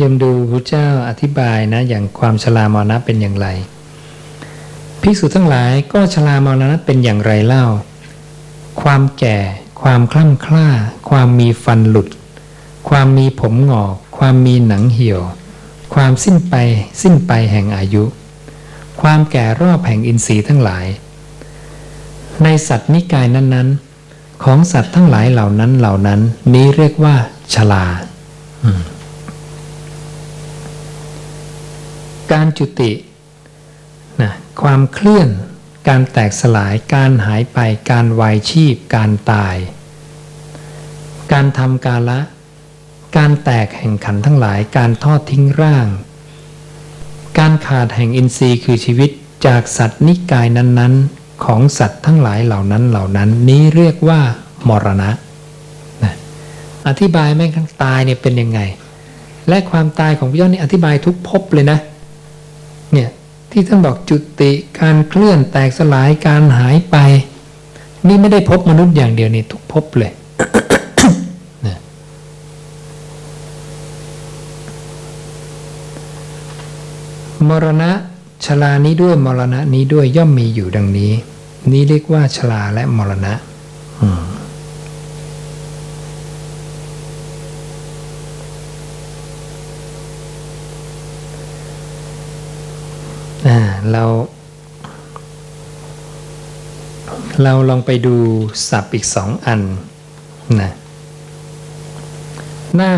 ยมดูพระเจ้าอธิบายนะ อย่างความชรามรณะเป็นอย่างไรภิกษุทั้งหลายก็ชรามรณะเป็นอย่างไรเล่า ความแก่ ความคล่ำคล้า ความมีฟันหลุด ความมีผมหงอก ความมีหนังเหี่ยว ความสิ้นไปสิ้นไปแห่งอายุ ความแก่รอบแห่งอินทรีย์ทั้งหลาย ในสัตว์นิกายนั้นๆ ของสัตว์ทั้งหลายเหล่านั้นเหล่านั้น นี้เรียกว่าชลา การจุตินะความเคลื่อน การแตกสลาย การหายไป การวายชีพ การตาย การทำกาละ การแตกแห่งขันทั้งหลาย การทอดทิ้งร่าง การขาดแห่งอินทรีย์คือชีวิตจากสัตว์นิกายนั้นๆ ของสัตว์ทั้งหลายเหล่านั้นเหล่านั้นนี้เรียกว่ามรณะนะอธิบายแม่งตายเนี่ยเป็นยังไง และความตายของพระเจ้านี่อธิบายทุกภพเลยนะ เนี่ยที่ท่านบอกจุติการเคลื่อนแตกสลายการหายไป นี่ไม่ได้พบมนุษย์อย่างเดียวนี่ทุกพบเลยมรณะชลานี้ด้วยมรณะนี้ด้วยย่อมมีอยู่ดังนี้ นี้เรียกว่าชลาและมรณะ เรา เราลองไปดูศัพท์อีกสองอันนะหน้า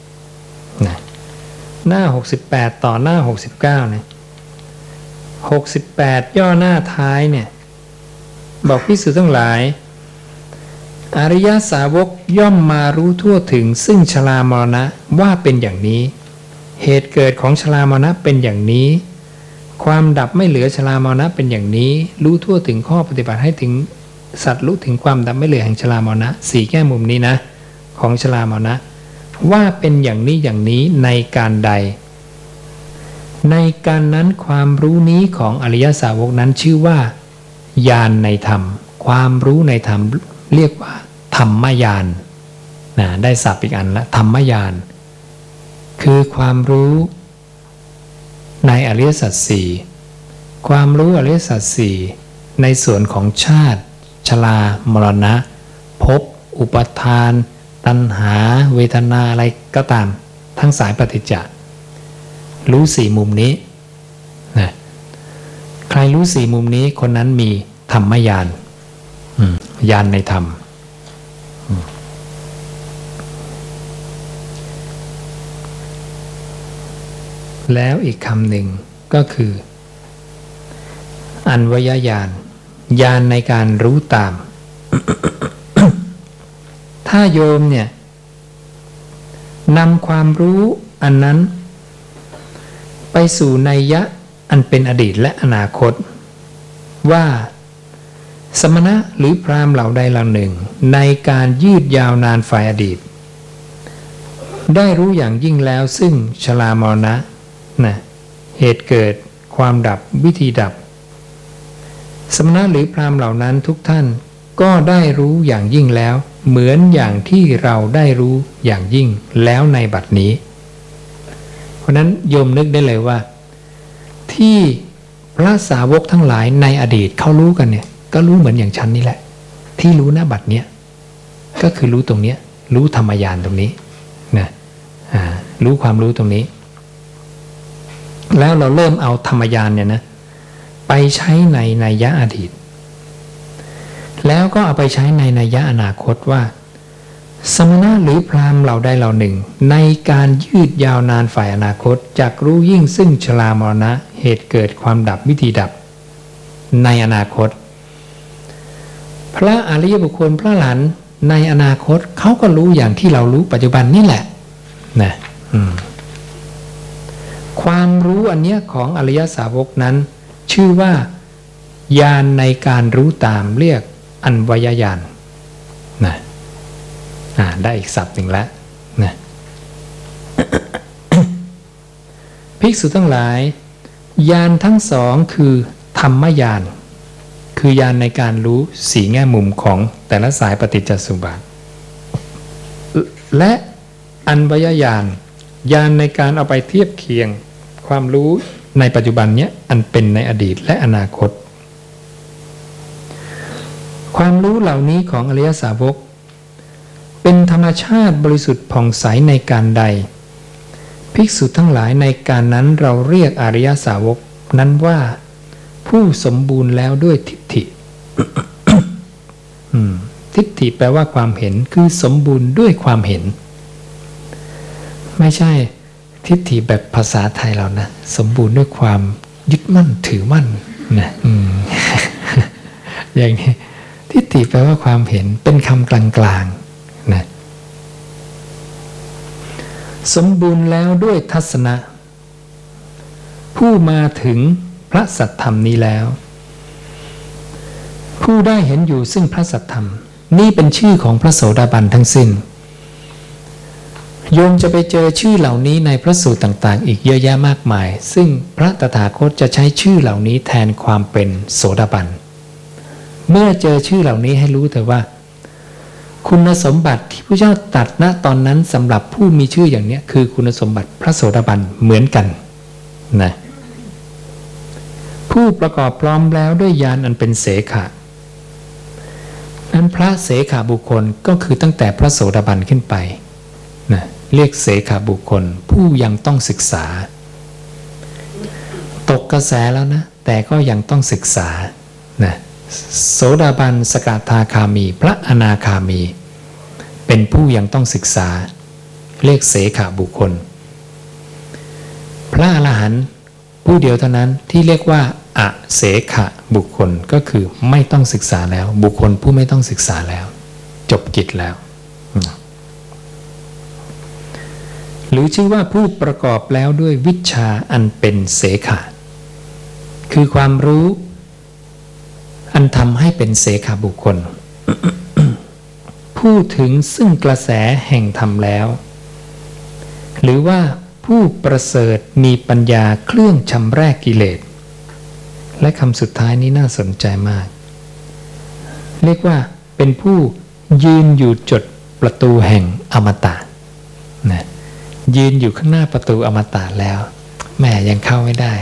69นะหน้า 68 ต่อหน้า 69นะ68 ย่อหน้าท้ายเนี่ย บอกพิสุทั้งหลาย อริยสาวกย่อมมารู้ทั่วถึงซึ่งชลามรณะว่าเป็นอย่างนี้ เหตุเกิดของชลามรณะเป็นอย่างนี้ ความดับไม่เหลือชรามรณะเป็นอย่างนี้ รู้ทั่วถึงข้อปฏิบัติให้ถึงสัตว์รู้ถึงความดับไม่เหลือแห่งชรามรณะสี่แง่มุมนี้นะ ของชรามรณะ ว่าเป็นอย่างนี้อย่างนี้ในการใด ในการนั้นความรู้นี้ของอริยสาวกนั้นชื่อว่าญาณในธรรม ความรู้ในธรรมเรียกว่า ธรรมญาณนะได้สับอีกอันละธรรมญาณ คือความรู้ในอริยสัจสี่ความรู้อริยสัจสี่ในส่วนของชาติชลามรณะภพอุปทาน ตัณหา เวทนาอะไรก็ตาม ทั้งสายปฏิจจรู้สี่มุมนี้นะใครรู้สี่มุมนี้คนนั้นมีธรรมยานยานในธรรม แล้วอีกคำหนึ่งก็คือ อันวยญาณญาณในการรู้ตาม ถ้าโยมเนี่ยนำความรู้อันนั้น ไปสู่ในยะอันเป็นอดีตและอนาคต ว่าสมณะหรือพรามเหล่าใดเหล่าหนึ่ง ในการยืดยาวนานฝ่ายอดีต ได้รู้อย่างยิ่งแล้วซึ่งชลามรณะ นะเหตุเกิดความดับวิธีดับ สมณะหรือพรามเหล่านั้นทุกท่านก็ได้รู้อย่างยิ่งแล้ว เหมือนอย่างที่เราได้รู้อย่างยิ่งแล้วในบัดนี้ เพราะนั้นโยมนึกได้เลยว่า ที่พระสาวกทั้งหลายในอดีตเขารู้กันเนี่ย ก็รู้เหมือนอย่างฉันนี่แหละ ที่รู้หน้าบัดเนี้ยก็คือรู้ตรงเนี้ยรู้ธรรมยานตรงนี้นะรู้ความรู้ตรงนี้ แล้วเราเริ่มเอาธรรมยานเนี่ยนะไปใช้ในนัยยะอดีต แล้วก็เอาไปใช้ในนัยยะอนาคตว่า สมณะหรือพรามเราได้เราหนึ่ง ในการยืดยาวนานฝ่ายอนาคตจากรู้ยิ่งซึ่งชรามรณะเหตุเกิดความดับวิธีดับ ในอนาคต พระอริยบุคคลพระหลานในอนาคตเขาก็รู้อย่างที่เรารู้ปัจจุบันนี่แหละนะอืม ความรู้อันเนี้ยของอริยสาวกนั้น ชื่อว่าญาณในการรู้ตามเรียกอันวยญาณนะได้อีกศัพท์หนึ่งแล้วนะภิกษุทั้งหลายญาณทั้งสองคือธรรมญาณคือญาณในการรู้สีแง่มุมของแต่ละสายปฏิจจสุบาทและอันวยญาณ ยานในการเอาไปเทียบเคียงความรู้ในปัจจุบันเนี้ยอันเป็นในอดีตและอนาคต ความรู้เหล่านี้ของอริยสาวก เป็นธรรมชาติบริสุทธิ์ผ่องใสในการใด ภิกษุทั้งหลายในการนั้นเราเรียกอริยสาวกนั้นว่า ผู้สมบูรณ์แล้วด้วยทิฏฐิทิฏฐิแปลว่าความเห็นคือสมบูรณ์ด้วยความเห็น ไม่ใช่ทิฏฐิแบบภาษาไทยเรานะ สมบูรณ์ด้วยความยึดมั่นถือมั่นนะอย่างนี้ทิฏฐิแปลว่าความเห็นเป็นคำกลางๆนะสมบูรณ์แล้วด้วยทัศนะ ผู้มาถึงพระสัทธรรมนี้แล้ว ผู้ได้เห็นอยู่ซึ่งพระสัทธรรม นี่เป็นชื่อของพระโสดาบันทั้งสิ้น โยมจะไปเจอชื่อเหล่านี้ในพระสูตรต่างๆ อีกเยอะแยะมากมาย ซึ่งพระตถาคตจะใช้ชื่อเหล่านี้แทนความเป็นโสดาบัน เมื่อเจอชื่อเหล่านี้ให้รู้เถอะว่า คุณสมบัติที่พระเจ้าตัดณตอนนั้นสำหรับผู้มีชื่ออย่างนี้คือคุณสมบัติพระโสดาบันเหมือนกันนะผู้ประกอบพร้อมแล้วด้วยยานอันเป็นเสขะนั้นพระเสขาบุคคลก็คือตั้งแต่พระโสดาบันขึ้นไปนะ เรียกเสขาบุคคล ผู้ยังต้องศึกษา ตกกระแสแล้วนะ แต่ก็ยังต้องศึกษานะโสดาบันสกทาคามี พระอนาคามี เป็นผู้ยังต้องศึกษา เรียกเสขาบุคคล พระอรหันต์ผู้เดียวเท่านั้นที่เรียกว่าอะเสขะบุคคลก็คือไม่ต้องศึกษาแล้ว บุคคลผู้ไม่ต้องศึกษาแล้ว จบกิจแล้ว หรือชื่อว่าผู้ประกอบแล้วด้วยวิชาอันเป็นเสขะ คือความรู้อันทำให้เป็นเสขาบุคคล ผู้ถึงซึ่งกระแสแห่งธรรมแล้ว หรือว่าผู้ประเสริฐมีปัญญาเครื่องชำแรกกิเลส และคำสุดท้ายนี้น่าสนใจมาก เรียกว่าเป็นผู้ยืนอยู่จดประตูแห่งอมตะนะ ยืนอยู่ข้างหน้าประตูอมตะแล้วแม่ยังเข้าไม่ได้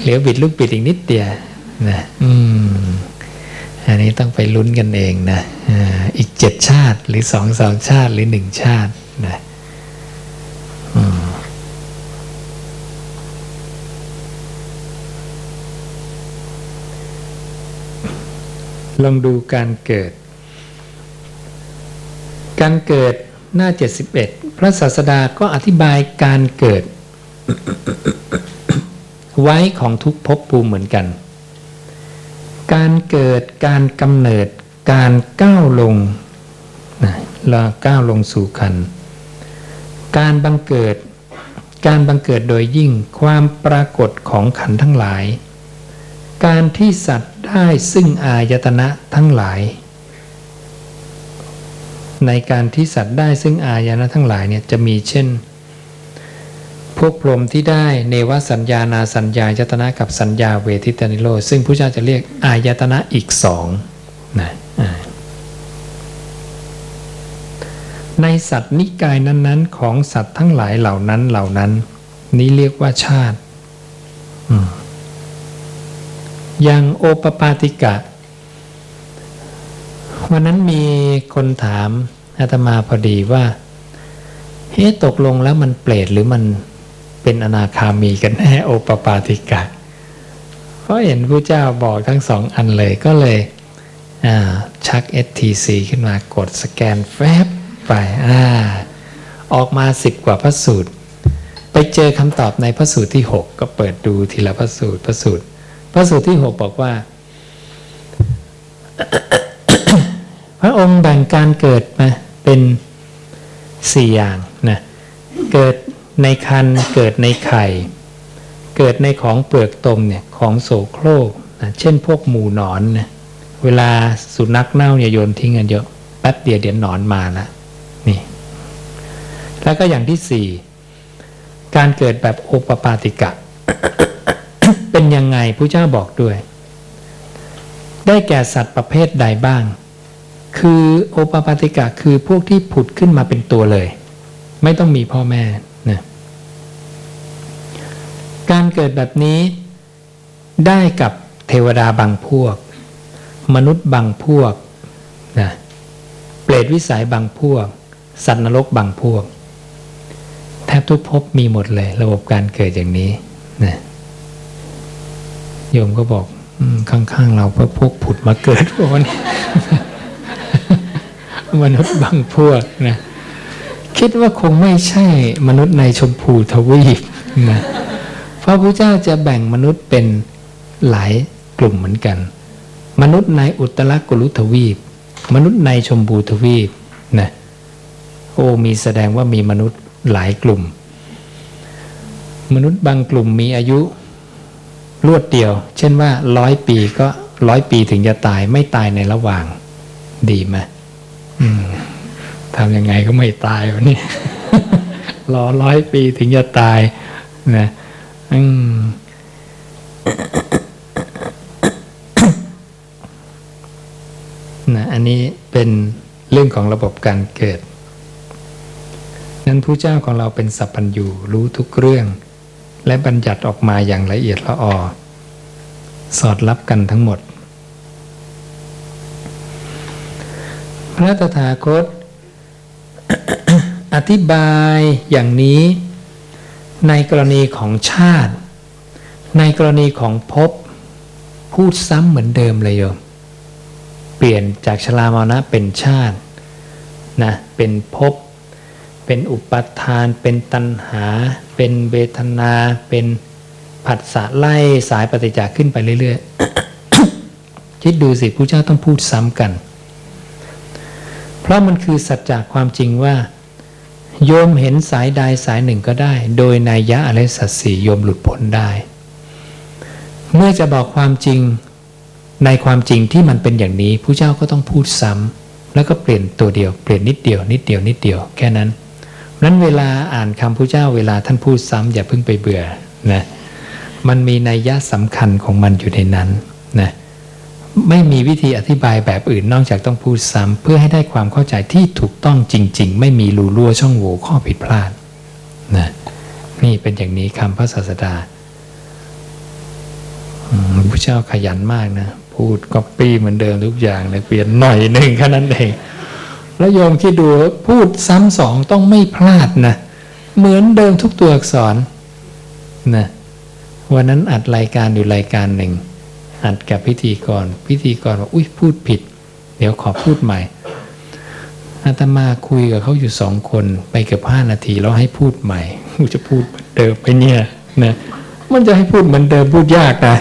เหลือบิดลูกบิดอีกนิดเดียวนะอืมอันนี้ต้องไปลุ้นกันเองนะอีกเจ็ดชาติหรือสองสองชาติหรือหนึ่งชาตินะลองดูการเกิด การเกิดหน้า 71 พระศาสดาก็อธิบายการเกิด ไว้ของทุกภพภูมิเหมือนกัน การเกิดการกำเนิดการก้าวลงนะลก้าวลงสู่คันการบังเกิด การบังเกิดโดยยิ่งความปรากฏของขันทั้งหลาย การที่สัตว์ได้ซึ่งอายตนะทั้งหลาย ในการที่สัตว์ได้ซึ่งอายตนะทั้งหลายเนี่ยจะมีเช่น พวกพรหมที่ได้เนวสัญญานาสัญญายตนะกับสัญญาเวทิตานิโรซึ่งพระเจ้าจะเรียกอายตนะอีกสองนะในสัตว์นิกายนั้น ๆ ของสัตว์ทั้งหลายเหล่านั้นเหล่านั้น นี้เรียกว่าชาติอืมอย่างโอปปาติกะ วันนั้นมีคนถามอาตมาพอดีว่าเฮ้ตกลงแล้วมันเปรตหรือมันเป็นอนาคามีกันแน่โอปปาติกะเพราะเห็นพระเจ้าบอกทั้งสองอันเลยก็เลยชัก STC ขึ้นมากดสแกนแฟบไปอออกมาสิบกว่าพระสูตร ไปเจอคำตอบในพระสูตรที่ 6 ก็เปิดดูทีละพระสูตรพระสูตร พระสูตรที่หกบอกว่า พระองค์แบ่งการเกิดมาเป็นสี่อย่างนะเกิดในคันเกิดในไข่ เกิดในของเปลือกตมเนี่ยของโสโครกนะเช่นพวกหมูหนอนนะเวลาสุนัขเน่าเนี่ยโยนทิ้งกันเยอะแป๊บเดียวเดี๋ยวหนอนมาละนี่แล้วก็อย่างที่สี่การเกิดแบบโอปปาติกะ เป็นยังไงพระเจ้าบอกด้วย ได้แก่สัตว์ประเภทใดบ้าง คือโอปปาติกะคือพวกที่ผุดขึ้นมาเป็นตัวเลย ไม่ต้องมีพ่อแม่นะการเกิดแบบนี้ได้กับเทวดาบางพวก มนุษย์บางพวกนะเปรตวิสัยบางพวก สัตว์นรกบางพวก แทบทุกภพมีหมดเลย ระบบการเกิดอย่างนี้นะโยมก็บอกข้างๆเราพวกพวกผุดมาเกิดพวกนี้ มนุษย์บางพวกนะคิดว่าคงไม่ใช่มนุษย์ในชมพูทวีปนะพระพุทธเจ้าจะแบ่งมนุษย์เป็นหลายกลุ่มเหมือนกัน มนุษย์ในอุตรกุลุทวีป มนุษย์ในชมพูทวีปนะโอ้มีแสดงว่ามีมนุษย์หลายกลุ่ม มนุษย์บางกลุ่มมีอายุรวดเดียว เช่นว่าร้อยปีก็ร้อยปีถึงจะตายไม่ตายในระหว่างดีไหม ทำยังไงก็ไม่ตายวะนี่รอร้อยปีถึงจะตายนะอืมนะอันนี้เป็นเรื่องของระบบการเกิด นั้นผู้เจ้าของเราเป็นสัพพัญญูรู้ทุกเรื่อง และบัญญัติออกมาอย่างละเอียดละออ สอดรับกันทั้งหมด พระตถาคต อธิบายอย่างนี้ในกรณีของชาติ ในกรณีของภพพูดซ้ำเหมือนเดิมเลยโยม เปลี่ยนจากชรามรณะเป็นชาตินะเป็นภพเป็นอุปทาน เป็นตัณหา เป็นเวทนา เป็นผัสสะไล่สายปฏิจจาขึ้นไปเรื่อยๆ คิดดูสิผู้เจ้าต้องพูดซ้ำกัน ราะมันคือสัจจะความจริงว่า โยมเห็นสายใดสายหนึ่งก็ได้ โดยนัยยะอะไรสัตสีโยมหลุดพ้นได้ เมื่อจะบอกความจริงในความจริงที่มันเป็นอย่างนี้ผู้เจ้าก็ต้องพูดซ้ำแล้วก็เปลี่ยนตัวเดียวเปลี่ยนนิดเดียวนิดเดียวนิดเดียวแค่นั้นนั้นเวลาอ่านคำพระเจ้าเวลาท่านพูดซ้ำอย่าเพิ่งไปเบื่อนะมันมีนัยยะสำคัญของมันอยู่ในนั้นนะ ไม่มีวิธีอธิบายแบบอื่นนอกจากต้องพูดซ้ำเพื่อให้ได้ความเข้าใจที่ถูกต้องจริง ๆ ไม่มีรูรั่วช่องโหว่ข้อผิดพลาดนะนี่เป็นอย่างนี้คำพระศาสดาพระเจ้าขยันมากนะ พูดก๊อปปี้เหมือนเดิมทุกอย่างเลยเปลี่ยนหน่อยหนึ่งแค่นั้นเองแล้วโยมคิดดูพูดซ้ำสองต้องไม่พลาดนะ เหมือนเดิมทุกตัวอักษรนะวันนั้นอัดรายการอยู่รายการหนึ่ง อัดกับพิธีกร พิธีกรว่าอุ้ยพูดผิด เดี๋ยวขอพูดใหม่อาตมาคุยกับเขาอยู่สองคนไปเกือบห้านาทีแล้วให้พูดใหม่กูจะพูดเดิมไปเนี่ยนะมันจะให้พูดเหมือนเดิมพูดยากนะ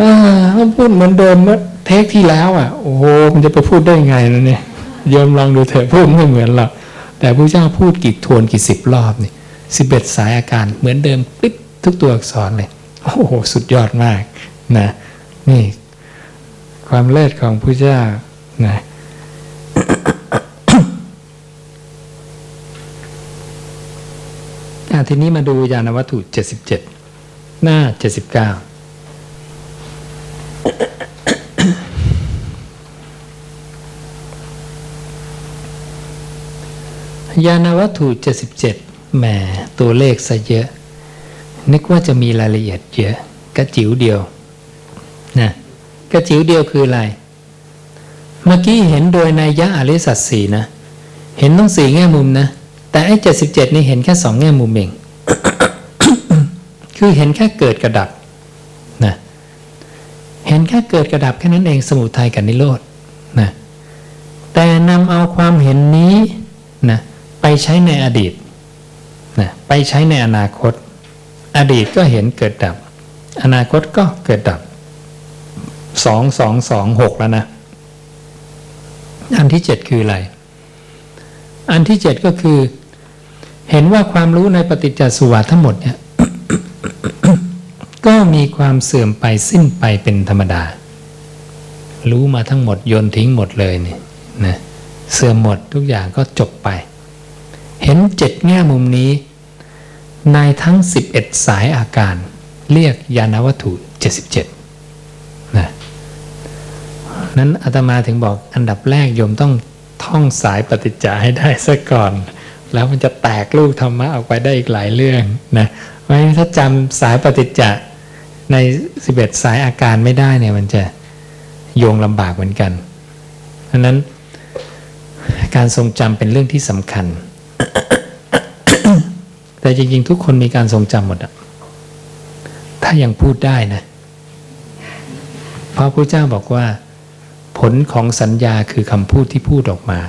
อ่ามันพูดเหมือนเดิมเมื่อเทคที่แล้วอะ โอ้โหมันจะไปพูดได้ไงนะเนี่ยยอมลองดูเถอะพูดไม่เหมือนหรอกแต่พระเจ้าพูดกี่ทวนกี่สิบรอบนี่สิบเอ็ดสายอาการเหมือนเดิมปิ๊บทุกตัวอักษรเลย โอ้โห สุดยอดมากนะ นี่ ความเลิศของพระเจ้านะทีนี้มาดูยานวัตถุ 77 หน้า 79ยานวัตถุ 77แหมตัวเลขซะเยอะ นึกว่าจะมีรายละเอียดเยอะกระจิ๋วเดียว กระจิ๋วเดียวคืออะไร เมื่อกี้เห็นโดยในยะอริสัตสีนะ เห็นต้องสี่แง่มุมนะ แต่ไอ้เจ็ดสิบเจ็ดนี่เห็นแค่สองแง่มุมเองคือเห็นแค่เกิดกระดับนะเห็นแค่เกิดกระดับแค่นั้นเองสมุทัยกับนิโรธนะแต่นำเอาความเห็นนี้นะไปใช้ในอดีตนะไปใช้ในอนาคต อดีตก็เห็นเกิดดับ อนาคตก็เกิดดับ สองสองสองหกแล้วนะ อันที่เจ็ดคืออะไร อันที่เจ็ดก็คือ เห็นว่าความรู้ในปฏิจจสุวาทั้งหมดเนี่ยก็มีความเสื่อมไปสิ้นไปเป็นธรรมดา รู้มาทั้งหมดโยนทิ้งหมดเลยนี่นะเสื่อมหมดทุกอย่างก็จบไป เห็นเจ็ดแง่มุมนี้ ในทั้ง 11 สายอาการ เรียกยานวัตถุ 77นะ นั้นอาตมาถึงบอกอันดับแรกโยมต้องท่องสายปฏิจจาให้ได้ซะก่อน แล้วมันจะแตกลูกธรรมะออกไปได้อีกหลายเรื่องนะเพราะฉะนั้นถ้าจำสายปฏิจจในสิบเอ็ดสายอาการไม่ได้เนี่ยมันจะโยงลำบากเหมือนกันเพราะนั้นการทรงจำเป็นเรื่องที่สำคัญ แต่จริงๆ ทุกคนมีการทรงจำหมดอะถ้ายังพูดได้นะเพราะพระเจ้าบอกว่า ผลของสัญญาคือคำพูดที่พูดออกมา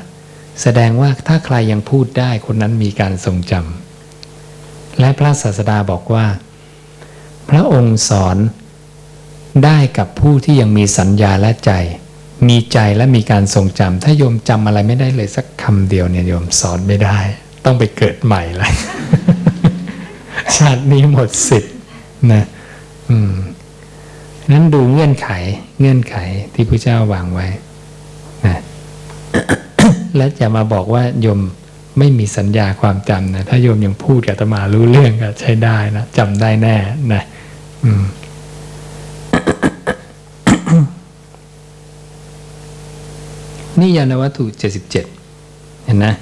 แสดงว่าถ้าใครยังพูดได้คนนั้นมีการทรงจำและพระศาสดาบอกว่า พระองค์สอนได้กับผู้ที่ยังมีสัญญาและใจ มีใจและมีการทรงจำถ้าโยมจำอะไรไม่ได้เลยสักคำเดียวเนี่ยโยมสอนไม่ได้ ต้องไปเกิดใหม่เลยชาตินี้หมดสิทธิ์นะ อืม นั้นดูเงื่อนไขเงื่อนไขที่พระเจ้าวางไว้นะและจะมาบอกว่าโยมไม่มีสัญญาความจำนะถ้าโยมยังพูดกับตมารู้เรื่องก็ใช้ได้นะจำได้แน่นะอืมนี่ยานวัตถุเจ็ดสิบเจ็ดเห็นนะ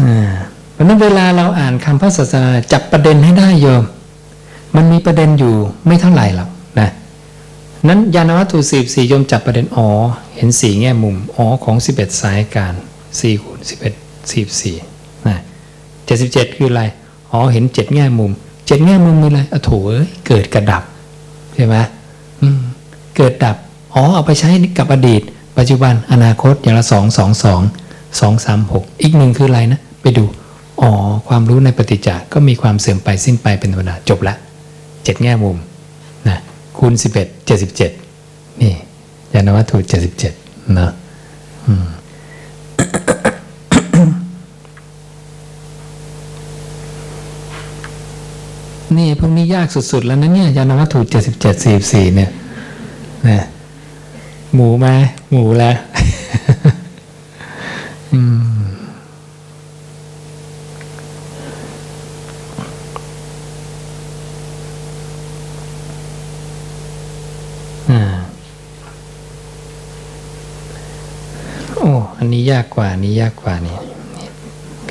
อ่าเพราะนั้นเวลาเราอ่านคำพระศาสนาจับประเด็นให้ได้โยม มันมีประเด็นอยู่ไม่เท่าไหร่หรอกนะนั้นยานวัตถุสี่สี่โยมจับประเด็นอ๋อเห็นสี่แง่มุมอ๋อของสิบเอ็ดสายการสี่คูณสิบเอ็ดสี่สี่นะเจ็ดสิบเจ็ดคืออะไรอ๋อเห็นเจ็ดแง่มุมเจ็ดแง่มุมมีอะไรอโถเอ้ยเกิดกระดับใช่ไหมมเกิดดับอ๋อเอาไปใช้กับอดีต ปัจจุบันอนาคตอย่างละสองสองสองสองสามหกอีกหนึ่งคืออะไรนะ ไปดูอ๋อความรู้ในปฏิจจาก็มีความเสื่อมไปสิ้นไปเป็นธรรมดาจบละ เจ็ดแง่มุมนะคูณสิบเอ็ดเจ็ดสิบเจ็ดนี่ยานวัตถุเจ็ดสิบเจ็ดนะนี่พวกนี้ยากสุด ๆ แล้วนะเนี่ยยานวัตถุเจ็ดสิบเจ็ดสี่สี่เนี่ยนะหมูไหมหมูแล้ว อืม ยากกว่านี้ยากกว่านี่นี่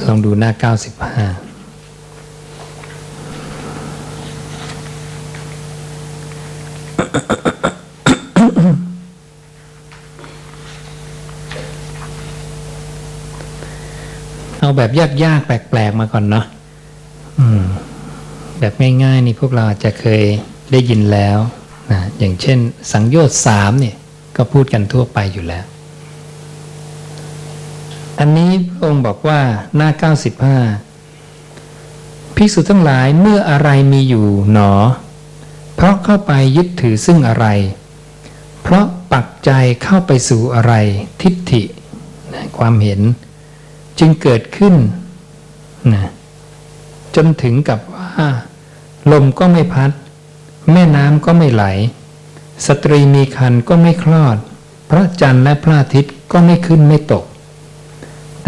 ลองดูหน้าเก้าสิบห้าเอาแบบยากๆแปลกๆมาก่อนเนาะแบบง่ายๆนี่พวกเราอาจจะเคยได้ยินแล้วนะอย่างเช่น สังโยชน์สามเนี่ย ก็พูดกันทั่วไปอยู่แล้ว อันนี้พระองค์บอกว่าหน้า 95ภิกษุทั้งหลายเมื่ออะไรมีอยู่หนอ เพราะเข้าไปยึดถือซึ่งอะไร เพราะปักใจเข้าไปสู่อะไร ทิฏฐินะความเห็น จึงเกิดขึ้นนะจนถึงกับว่าลมก็ไม่พัด แม่น้ำก็ไม่ไหล สตรีมีคันก็ไม่คลอด พระจันทร์และพระอาทิตย์ก็ไม่ขึ้นไม่ตก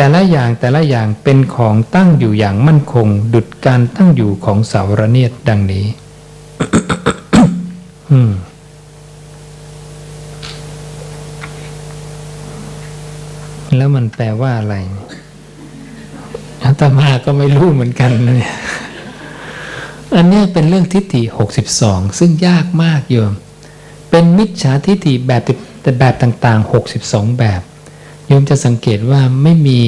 แต่ละอย่างแต่ละอย่างเป็นของตั้งอยู่อย่างมั่นคง ดุดการตั้งอยู่ของเสาระเนียดดังนี้แล้วมันแปลว่าอะไรอาตมาก็ไม่รู้เหมือนกันนะเนี่ย อันนี้เป็นเรื่องทิฏฐิ62ซึ่งยากมากโยม เป็นมิจฉาทิฏฐิแบบแต่แบบต่างๆ62แบบ ยมจะสังเกตว่าไม่มี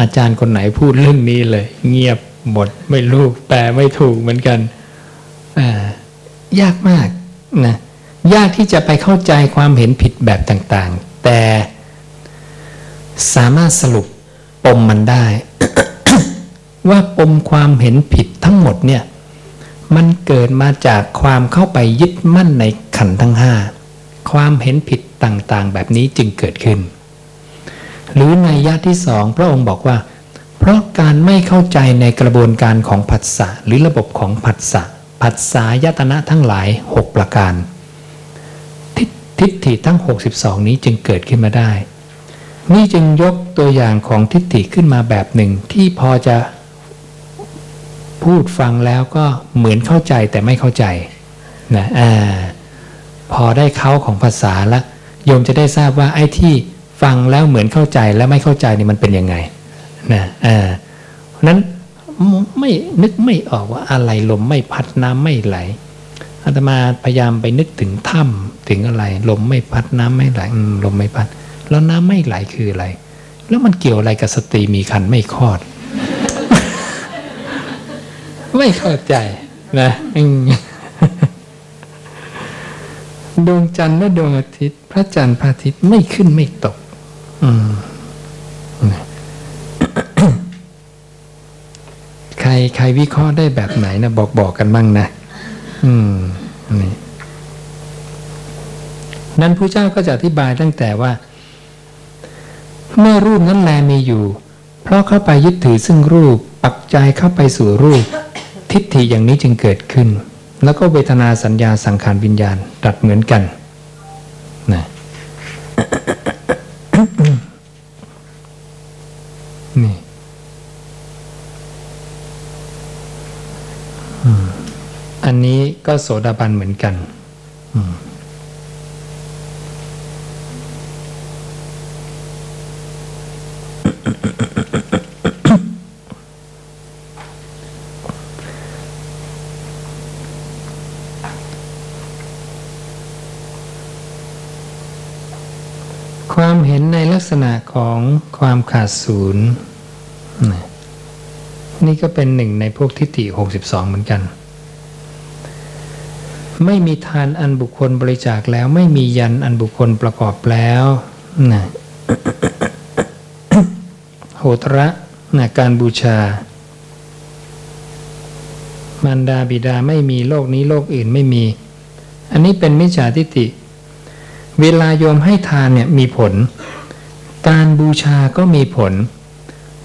อาจารย์คนไหนพูดเรื่องนี้เลย เงียบหมดไม่รู้แปลไม่ถูกเหมือนกันยากมากนะยากที่จะไปเข้าใจความเห็นผิดแบบต่างๆ แต่สามารถสรุปปมมันได้ ว่าปมความเห็นผิดทั้งหมดเนี่ยมันเกิดมาจากความเข้าไปยึดมั่นในขันทั้งห้าความเห็นผิดต่างๆ แบบนี้จึงเกิดขึ้น หรือในยะที่สองพระองค์บอกว่า เพราะการไม่เข้าใจในกระบวนการของผัสสะหรือระบบของผัสสะผัสสายตนะทั้งหลาย 6 ประการทิฏทิฏฐิทั้ง 62 นี้จึงเกิดขึ้นมาได้ นี่จึงยกตัวอย่างของทิฏฐิขึ้นมาแบบหนึ่งที่พอจะพูดฟังแล้วก็เหมือนเข้าใจแต่ไม่เข้าใจนะอ่าพอได้เขาของภาษาแล้วโยมจะได้ทราบว่าไอ้ที่ ฟังแล้วเหมือนเข้าใจและไม่เข้าใจนี่มันเป็นยังไงนะอ่าเพราะนั้นไม่นึกไม่ออกว่าอะไรลมไม่พัดน้ำไม่ไหลอาตมาพยายามไปนึกถึงถ้ำถึงอะไร ลมไม่พัดน้ำไม่ไหลลมไม่พัด แล้วน้ำไม่ไหลคืออะไร แล้วมันเกี่ยวอะไรกับสตรีมีคันไม่คลอด ไม่เข้าใจนะดวงจันทร์และดวงอาทิตย์ พระจันทร์พระอาทิตย์ไม่ขึ้นไม่ตก ใครใครวิเคราะห์ได้แบบไหนนะบอกบอกกันบ้างนะ อืมนี่นั้นพระเจ้าก็จะอธิบายตั้งแต่ว่า เมื่อรูปนั้นแลมีอยู่ เพราะเข้าไปยึดถือซึ่งรูป ปักใจเข้าไปสู่รูป ทิฏฐิอย่างนี้จึงเกิดขึ้น แล้วก็เวทนาสัญญาสังขารวิญญาณตัดเหมือนกัน นี่อันนี้ก็โสดาบันเหมือนกันความเห็นในลักษณะของความขาดศูนย์ นี่ก็เป็นหนึ่งในพวกทิฏฐิ62 เหมือนกัน ไม่มีทานอันบุคคลบริจาคแล้ว ไม่มียันอันบุคคลประกอบแล้วนะโหตระนะการบูชา มารดาบิดาไม่มีโลกนี้โลกอื่นไม่มี อันนี้เป็นมิจฉาทิฏฐิเวลาโยมให้ทานเนี่ยมีผล การบูชาก็มีผล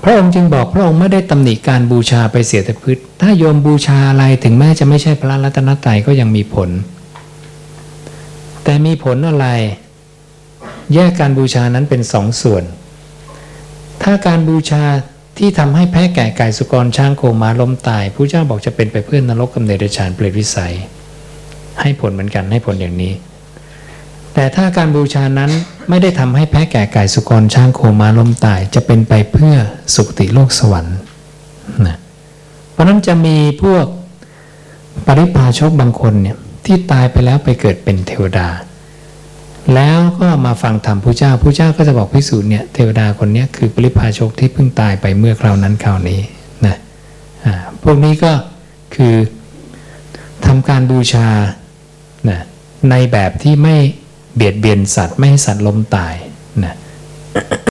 พระองค์จึงบอกพระองค์ไม่ได้ตำหนิการบูชาไปเสียแต่พืชถ้าโยมบูชาอะไรถึงแม้จะไม่ใช่พระรัตนตรัยก็ยังมีผล แต่มีผลอะไร แยกการบูชานั้นเป็นสองส่วน ถ้าการบูชาที่ทำให้แพ้แก่ไก่สุกรช้างโคม้าล้มตายผู้เจ้าบอกจะเป็นไปเพื่อนนรกกำเนิดเดรัจฉานเปรตวิสัย ให้ผลเหมือนกันให้ผลอย่างนี้ แต่ถ้าการบูชานั้น ไม่ได้ทำให้แพ้แก่ไก่สุกรช้างโคม้าล้มตายจะเป็นไปเพื่อสุคติโลกสวรรค์นะเพราะนั้นจะมีพวกปริพาชกบางคนเนี่ยที่ตายไปแล้วไปเกิดเป็นเทวดา แล้วก็มาฟังธรรมพระเจ้าพระเจ้าก็จะบอกพิสูจน์เนี่ยเทวดาคนนี้คือปริพาชกที่เพิ่งตายไปเมื่อคราวนั้นคราวนี้นะพวกนี้ก็คือทำการบูชานะในแบบที่ไม่ เบียดเบียนสัตว์ไม่ให้สัตว์ล้มตาย